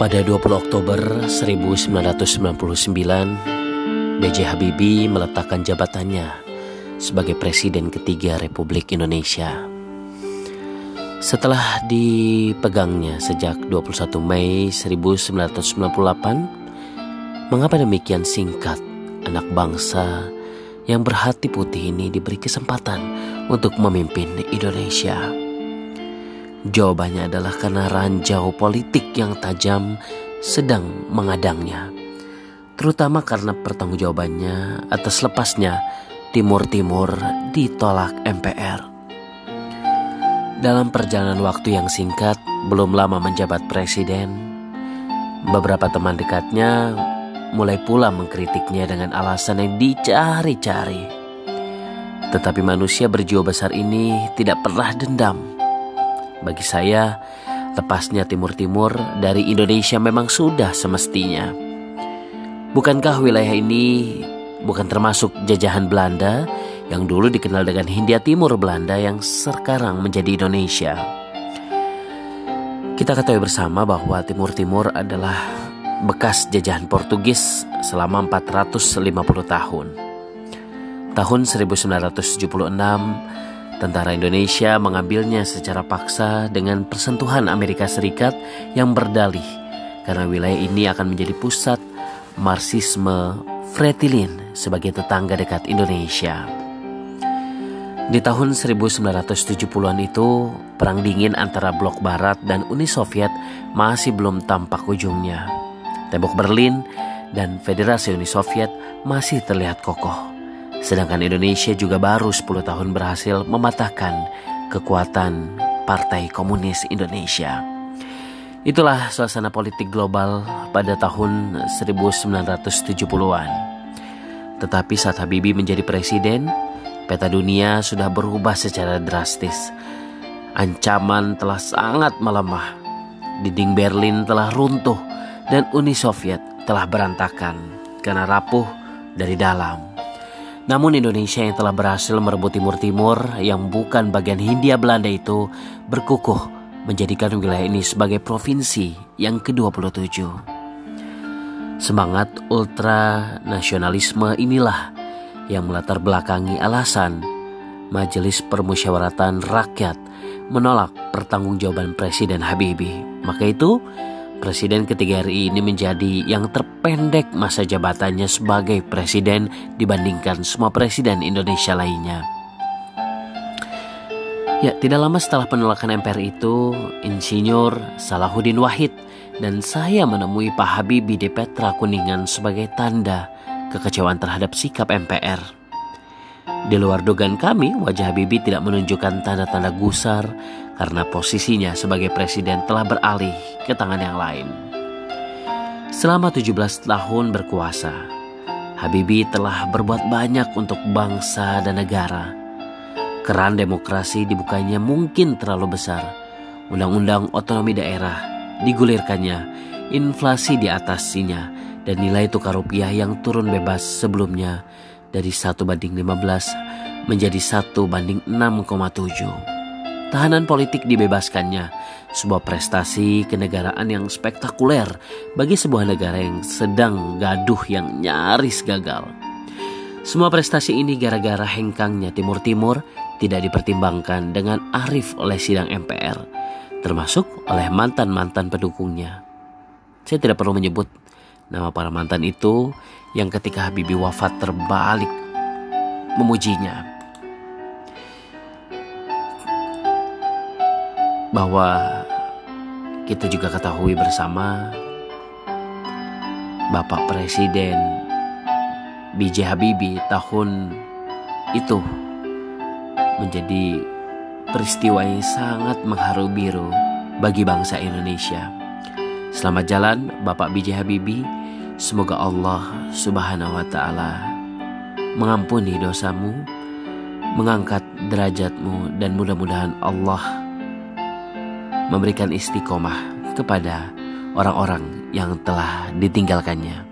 Pada 20 Oktober 1999, B.J. Habibie meletakkan jabatannya sebagai Presiden ketiga Republik Indonesia. Setelah dipegangnya sejak 21 Mei 1998, mengapa demikian singkat anak bangsa yang berhati putih ini diberi kesempatan untuk memimpin Indonesia? Jawabannya adalah karena ranjau politik yang tajam sedang mengadangnya. Terutama karena pertanggungjawabannya atas lepasnya Timur Timur ditolak MPR. Dalam perjalanan waktu yang singkat, belum lama menjabat presiden, beberapa teman dekatnya mulai pula mengkritiknya dengan alasan yang dicari-cari. Tetapi manusia berjiwa besar ini tidak pernah dendam bagi saya, lepasnya Timur Timur dari Indonesia memang sudah semestinya. Bukankah wilayah ini bukan termasuk jajahan Belanda yang dulu dikenal dengan Hindia Timur Belanda yang sekarang menjadi Indonesia? Kita ketahui bersama bahwa Timur Timur adalah bekas jajahan Portugis selama 450 tahun. Tahun 1976 Tentara Indonesia mengambilnya secara paksa dengan persentuhan Amerika Serikat yang berdalih karena wilayah ini akan menjadi pusat Marxisme Fretilin sebagai tetangga dekat Indonesia. Di tahun 1970-an itu, perang dingin antara blok barat dan Uni Soviet masih belum tampak ujungnya. Tembok Berlin dan Federasi Uni Soviet masih terlihat kokoh. Sedangkan Indonesia juga baru 10 tahun berhasil mematahkan kekuatan Partai Komunis Indonesia. Itulah suasana politik global pada tahun 1970-an. Tetapi saat Habibie menjadi presiden, peta dunia sudah berubah secara drastis. Ancaman telah sangat melemah. Dinding Berlin telah runtuh dan Uni Soviet telah berantakan karena rapuh dari dalam. Namun Indonesia yang telah berhasil merebut Timur-Timur yang bukan bagian Hindia Belanda itu berkukuh menjadikan wilayah ini sebagai provinsi yang ke-27. Semangat ultra nasionalisme inilah yang melatar belakangi alasan Majelis Permusyawaratan Rakyat menolak pertanggungjawaban Presiden Habibie. Maka itu, Presiden ketiga RI ini menjadi yang terpendek masa jabatannya sebagai presiden dibandingkan semua presiden Indonesia lainnya. Ya, tidak lama setelah penolakan MPR itu, Insinyur Salahuddin Wahid dan saya menemui Pak Habibie di Petra Kuningan sebagai tanda kekecewaan terhadap sikap MPR. Di luar dugaan kami, wajah Habibie tidak menunjukkan tanda-tanda gusar karena posisinya sebagai presiden telah beralih ke tangan yang lain. Selama 17 tahun berkuasa, Habibie telah berbuat banyak untuk bangsa dan negara. Keran demokrasi dibukanya mungkin terlalu besar. Undang-undang otonomi daerah digulirkannya, inflasi di atasnya, dan nilai tukar rupiah yang turun bebas sebelumnya dari 1 banding 15 menjadi 1 banding 6,7. Tahanan politik dibebaskannya, sebuah prestasi kenegaraan yang spektakuler bagi sebuah negara yang sedang gaduh yang nyaris gagal. Semua prestasi ini gara-gara hengkangnya Timur Timur tidak dipertimbangkan dengan arif oleh sidang MPR, termasuk oleh mantan-mantan pendukungnya. Saya tidak perlu menyebut nama para mantan itu yang ketika Habibie wafat terbalik memujinya. Bahwa kita juga ketahui bersama Bapak Presiden B.J. Habibie tahun itu menjadi peristiwa yang sangat mengharu biru bagi bangsa Indonesia. Selamat jalan Bapak B.J. Habibie Semoga Allah Subhanahu wa Ta'ala mengampuni dosamu, mengangkat derajatmu, dan mudah-mudahan Allah memberikan istiqomah kepada orang-orang yang telah ditinggalkannya.